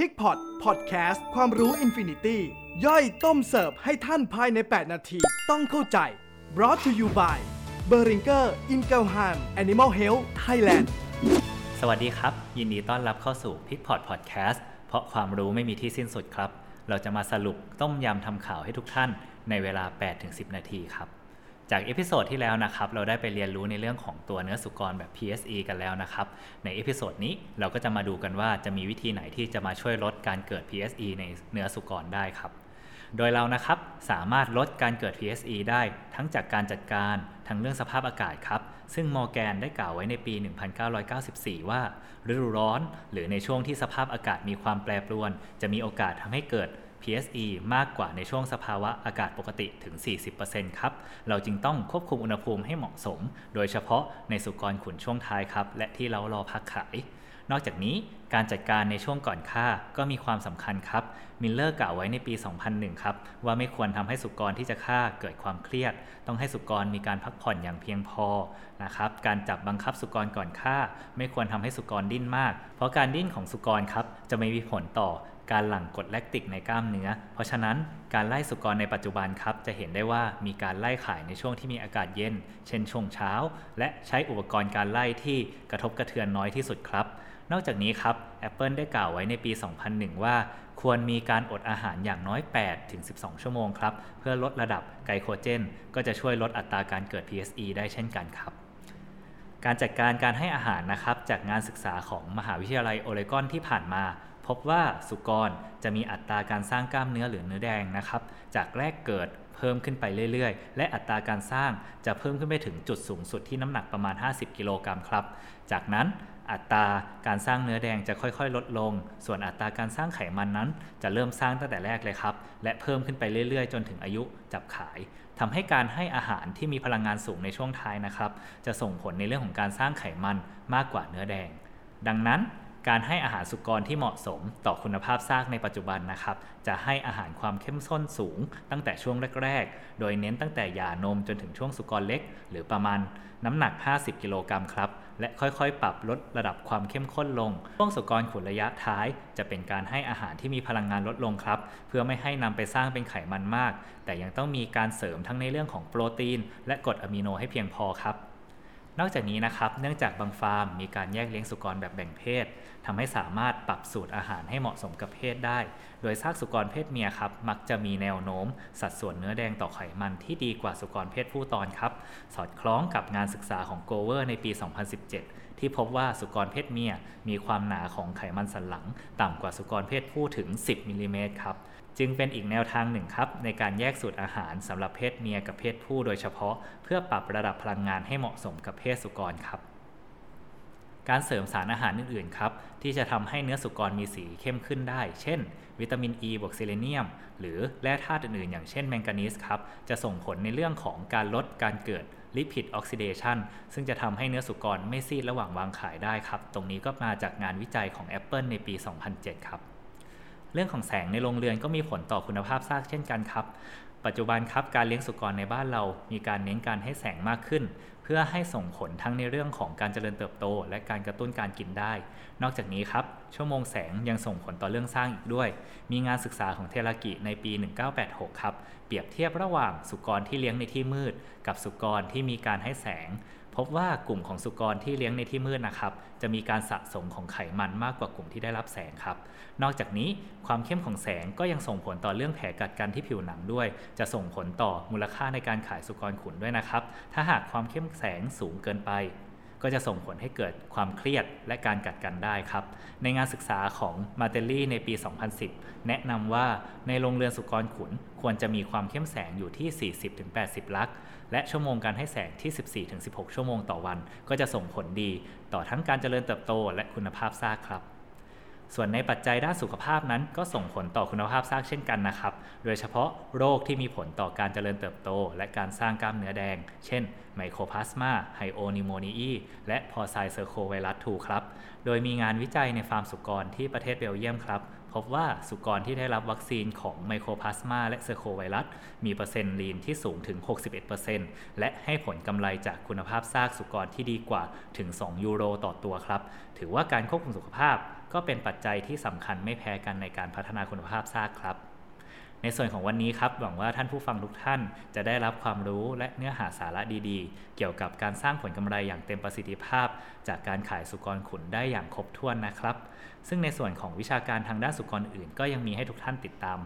PIGPOT พอดแคสต์ความรู้ infinity ย่อยต้มเสิร์ฟให้ท่านภายใน 8 นาที ต้องเข้าใจ brought to you by b e r i n g e r i n g e l h a m Animal Health Thailand สวัสดีครับ ยินดีต้อนรับเข้าสู่ PIGPOT พอดแคสต์เพราะความรู้ไม่มีที่สิ้นสุดครับ เราจะมาสรุปต้มยำทำข่าวให้ทุกท่านในเวลา 8-10 นาทีครับ จาก episode ที่แล้วนะครับเราได้ไปเรียนรู้ในเรื่องของตัวเนื้อสุกรแบบ PSE กันแล้วนะครับใน episode นี้เราก็จะมาดูกันว่าจะมีวิธีไหนที่จะมาช่วยลดการเกิด PSE ในเนื้อสุกรได้ครับ โดยเรานะครับสามารถลดการเกิด PSE ได้ทั้งจากการจัดการทั้งเรื่องสภาพอากาศครับ ซึ่งมอร์แกนได้กล่าวไว้ในปี 1994 ว่าฤดูร้อน หรือในช่วงที่สภาพอากาศมีความแปรปรวน จะมีโอกาสทำให้เกิด PSE มากกว่าในช่วงสภาวะอากาศปกติถึง 40%ครับ เราจึงต้องควบคุมอุณหภูมิให้เหมาะสม โดยเฉพาะในสุกรขุนช่วงท้ายครับ และที่เรารอพักขาย นอกจากนี้การจัดการในช่วงก่อนฆ่าก็มีความสำคัญครับ มิลเลอร์กล่าวไว้ในปี 2001 ครับ ว่าไม่ควรทำให้สุกรที่จะฆ่าเกิดความเครียด ต้องให้สุกรมีการพักผ่อนอย่างเพียงพอนะครับ การจับบังคับสุกรก่อนฆ่า ไม่ควรทำให้สุกรดิ้นมาก เพราะการดิ้นของสุกรครับจะไม่มีผลต่อ การหลั่งกรดแลคติกในกล้ามเนื้อ เพราะฉะนั้นการไล่สุกรในปัจจุบันครับ จะเห็นได้ว่ามีการไล่ขายในช่วงที่มีอากาศเย็น เช่นช่วงเช้า และใช้อุปกรณ์การไล่ที่กระทบกระเทือนน้อยที่สุดครับ นอกจากนี้ครับ Apple ได้กล่าวไว้ในปี 2001 ว่า ควรมีการอดอาหารอย่างน้อย8ถึง12 ชั่วโมงครับ เพื่อลดระดับไกลโคเจน ก็จะช่วยลดอัตราการเกิด PSE ได้เช่นกันครับการจัดการการให้อาหารนะครับจากงานศึกษาของมหาวิทยาลัยโอเรกอนที่ผ่านมา พบว่าสุกรจะมีอัตราการสร้างกล้ามเนื้อหรือเนื้อแดงนะครับ จากแรกเกิดเพิ่มขึ้นไปเรื่อยๆ และอัตราการสร้างจะเพิ่มขึ้นไปถึงจุดสูงสุดที่น้ำหนักประมาณ 50 กิโลกรัมครับ จากนั้นอัตราการสร้างเนื้อแดงจะค่อยๆ ลดลง ส่วนอัตราการสร้างไขมันนั้น จะเริ่มสร้างตั้งแต่แรกเลยครับ และเพิ่มขึ้นไปเรื่อยๆ จนถึงอายุจับขายทำให้การให้อาหารที่มีพลังงานสูงในช่วงท้ายนะครับ จะส่งผลในเรื่องของการสร้างไขมันมากกว่าเนื้อแดง ดังนั้น การให้อาหารสุกรที่เหมาะสมต่อคุณภาพซากในปัจจุบันนะครับ จะให้อาหารความเข้มข้นสูง ตั้งแต่ช่วงแรก ๆ โดยเน้นตั้งแต่ยานมจนถึงช่วงสุกรเล็ก หรือประมาณน้ำหนัก 50 กิโลกรัมครับ และค่อยๆ ปรับลดระดับความเข้มข้นลง ช่วงสุกรขุนระยะท้าย จะเป็นการให้อาหารที่มีพลังงานลดลงครับ เพื่อไม่ให้นำไปสร้างเป็นไขมันมาก แต่ยังต้องมีการเสริมทั้งในเรื่องของโปรตีน และกรดอะมิโนให้เพียงพอครับ นอกจากนี้นะครับ เนื่องจากบางฟาร์มมีการแยกเลี้ยงสุกรแบบแบ่งเพศทำให้สามารถปรับสูตรอาหารให้เหมาะสมกับเพศได้ โดยซากสุกรเพศเมียครับ มักจะมีแนวโน้ม สัดส่วนเนื้อแดงต่อไขมันที่ดีกว่าสุกรเพศผู้ตอนครับ สอดคล้องกับงานศึกษาของโกเวอร์ในปี 2017 ที่พบว่าสุกรเพศเมียมีความหนาของไขมันสันหลัง ต่ำกว่าสุกรเพศผู้ถึง 10มิลลิเมตรครับจึงเป็นอีกแนวทางหนึ่งครับ ในการแยกสูตรอาหารสำหรับเพศเมียกับเพศผู้โดยเฉพาะ เพื่อปรับระดับพลังงานให้เหมาะสมกับเพศสุกรครับ การเสริมสารอาหารอื่นๆครับ ที่จะทำให้เนื้อสุกรมีสีเข้มขึ้นได้ เช่น วิตามินอีบวกเซเลเนียม หรือแร่ธาตุอื่นๆ อย่างเช่นแมงกานีสครับ จะส่งผลในเรื่องของการลดการเกิด lipid oxidation ซึ่งจะทำให้เนื้อสุกรไม่ซีดระหว่างวางขายได้ครับ ตรงนี้ก็มาจากงานวิจัยของ Apple ในปี 2007 ครับ เรื่องของแสงในโรงเรือนก็มีผลต่อคุณภาพซากเช่นกันครับ ปัจจุบันครับการเลี้ยงสุกรในบ้านเรามีการเน้นการให้แสงมากขึ้น เพื่อให้ส่งผลทั้งในเรื่องของการเจริญเติบโต และการกระตุ้นการกินได้ นอกจากนี้ครับชั่วโมงแสงยังส่งผลต่อเรื่องสร้างอีกด้วย มีงานศึกษาของเทรากิในปี 1986 ครับ เปรียบเทียบระหว่างสุกรที่เลี้ยงในที่มืด กับสุกรที่มีการให้แสง พบว่ากลุ่มของสุกรที่เลี้ยงในที่มืดนะครับ จะมีการสะสมของไขมันมากกว่ากลุ่มที่ได้รับแสงครับ นอกจากนี้ความเข้มของแสงก็ยังส่งผลต่อเรื่องแผลกัดกันที่ผิวหนังด้วย จะส่งผลต่อมูลค่าในการขายสุกรขุนด้วยนะครับ ถ้าหากความเข้มแสงสูงเกินไป ก็จะส่งผลให้เกิดความเครียดและการกัดกันได้ครับ ในงานศึกษาของมาเตลลี่ในปี 2010 แนะนำว่าในโรงเรือนสุกรขุนควรจะมีความเข้มแสงอยู่ที่ 40-80 ลัก และชั่วโมงการให้แสงที่ 14-16 ชั่วโมงต่อวัน ก็จะส่งผลดี ต่อทั้งการเจริญเติบโตและคุณภาพซากครับ ส่วนในปัจจัยด้านสุขภาพนั้นก็ส่งผลต่อคุณภาพซากเช่นกันนะครับ โดยเฉพาะโรคที่มีผลต่อการเจริญเติบโต และการสร้างกล้ามเนื้อแดง เช่น Mycoplasma hyopneumoniae และ Porcine circovirus 2ครับ โดยมีงานวิจัยในฟาร์มสุกรที่ประเทศเบลเยียมครับ พบว่าสุกรที่ได้รับวัคซีนของ Mycoplasma และ circovirus มีเปอร์เซ็นต์ lean ที่สูงถึง 61%และให้ผลกำไรจากคุณภาพซากสุกรที่ดีกว่าถึง 2 ยูโรต่อตัวครับ ถือว่าการควบคุมสุขภาพ ก็เป็นปัจจัยที่สำคัญไม่แพ้กันในการพัฒนาคุณภาพซากครับ ในส่วนของวันนี้ครับหวังว่าท่านผู้ฟังทุกท่านจะได้รับความรู้และเนื้อหาสาระดีๆ เกี่ยวกับการสร้างผลกำไรอย่างเต็มประสิทธิภาพ จากการขายสุกรขุนได้อย่างครบถ้วนนะครับ ซึ่งในส่วนของวิชาการทางด้านสุกรอื่น ก็ยังมีให้ทุกท่านติดตาม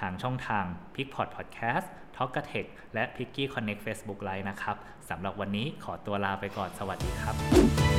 ทางช่องทาง p i c p o d Podcast t a l k a t e c h และ p i c k y Connect Facebook Live นะครับสำหรับวันนี้ขอตัวลาไปก่อนสวัสดีครับ